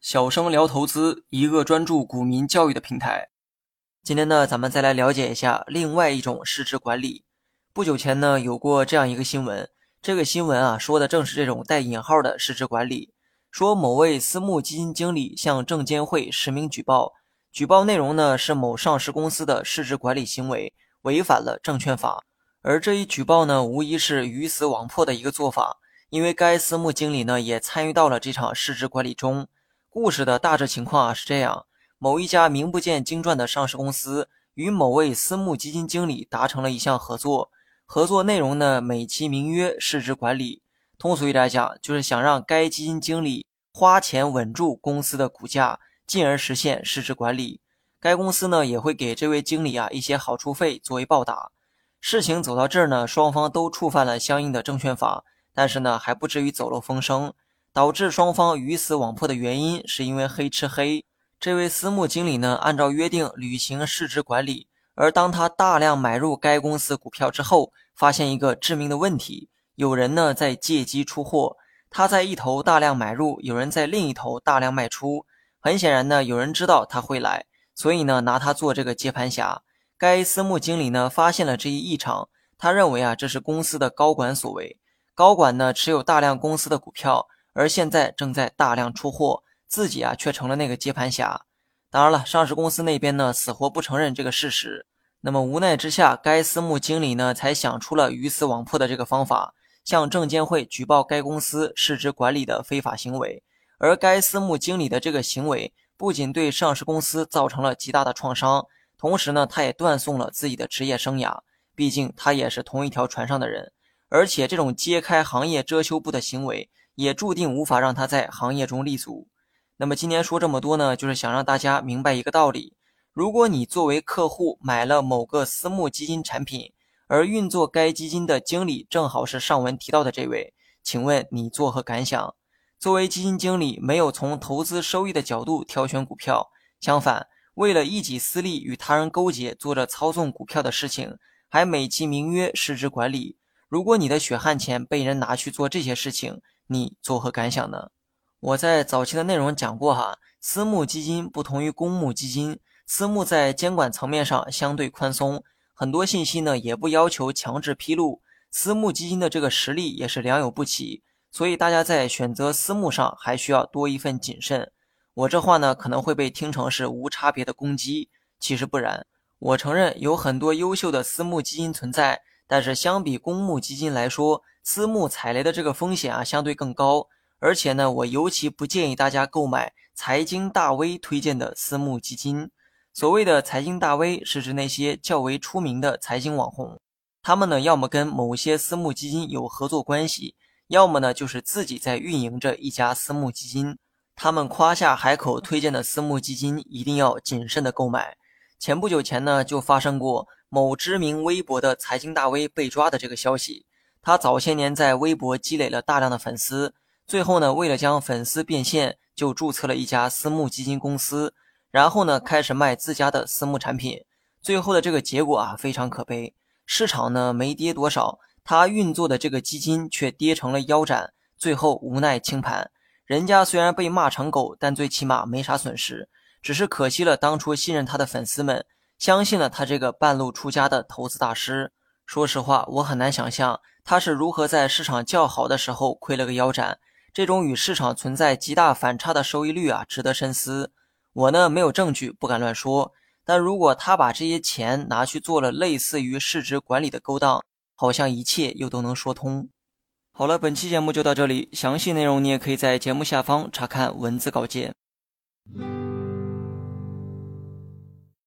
小生聊投资，一个专注股民教育的平台。今天呢，咱们再来了解一下另外一种市值管理。不久前呢，有过这样一个新闻，这个新闻啊，说的正是这种带引号的市值管理。说某位私募基金经理向证监会实名举报，举报内容呢是某上市公司的市值管理行为违反了证券法。而这一举报呢，无疑是鱼死网破的一个做法，因为该私募经理呢也参与到了这场市值管理中。故事的大致情况啊是这样。某一家名不见经传的上市公司与某位私募基金经理达成了一项合作，合作内容呢美其名曰市值管理。通俗一点讲，就是想让该基金经理花钱稳住公司的股价，进而实现市值管理。该公司呢也会给这位经理啊一些好处费作为报答。事情走到这儿呢，双方都触犯了相应的证券法，但是呢还不至于走漏风声。导致双方鱼死网破的原因，是因为黑吃黑。这位私募经理呢，按照约定履行市值管理，而当他大量买入该公司股票之后，发现一个致命的问题：有人呢在借机出货。他在一头大量买入，有人在另一头大量卖出。很显然呢，有人知道他会来，所以呢拿他做这个接盘侠。该私募经理呢发现了这一异常，他认为啊这是公司的高管所为。高管呢持有大量公司的股票，而现在正在大量出货。自己啊，却成了那个接盘侠。当然了，上市公司那边呢，死活不承认这个事实。那么无奈之下，该私募经理呢，才想出了鱼死网破的这个方法，向证监会举报该公司市值管理的非法行为。而该私募经理的这个行为，不仅对上市公司造成了极大的创伤，同时呢，他也断送了自己的职业生涯。毕竟他也是同一条船上的人，而且这种揭开行业遮羞布的行为，也注定无法让他在行业中立足。那么今天说这么多呢，就是想让大家明白一个道理：如果你作为客户买了某个私募基金产品，而运作该基金的经理正好是上文提到的这位，请问你作何感想？作为基金经理，没有从投资收益的角度挑选股票，相反，为了一己私利与他人勾结，做着操纵股票的事情，还美其名曰市值管理。如果你的血汗钱被人拿去做这些事情，你作何感想呢？我在早期的内容讲过哈，私募基金不同于公募基金，私募在监管层面上相对宽松，很多信息呢也不要求强制披露。私募基金的这个实力也是良莠不齐，所以大家在选择私募上还需要多一份谨慎。我这话呢可能会被听成是无差别的攻击，其实不然。我承认有很多优秀的私募基金存在，但是相比公募基金来说，私募踩雷的这个风险啊相对更高。而且呢，我尤其不建议大家购买财经大 V 推荐的私募基金。所谓的财经大 V，是指那些较为出名的财经网红，他们呢，要么跟某些私募基金有合作关系，要么呢，就是自己在运营着一家私募基金。他们夸下海口推荐的私募基金，一定要谨慎的购买。前不久前呢，就发生过某知名微博的财经大 V 被抓的这个消息。他早些年在微博积累了大量的粉丝。最后呢，为了将粉丝变现，就注册了一家私募基金公司，然后呢，开始卖自家的私募产品。最后的这个结果啊，非常可悲，市场呢没跌多少，他运作的这个基金却跌成了腰斩，最后无奈清盘。人家虽然被骂成狗，但最起码没啥损失，只是可惜了当初信任他的粉丝们，相信了他这个半路出家的投资大师。说实话，我很难想象他是如何在市场较好的时候亏了个腰斩。这种与市场存在极大反差的收益率啊，值得深思。我呢没有证据，不敢乱说。但如果他把这些钱拿去做了类似于市值管理的勾当，好像一切又都能说通。好了，本期节目就到这里，详细内容你也可以在节目下方查看文字稿件。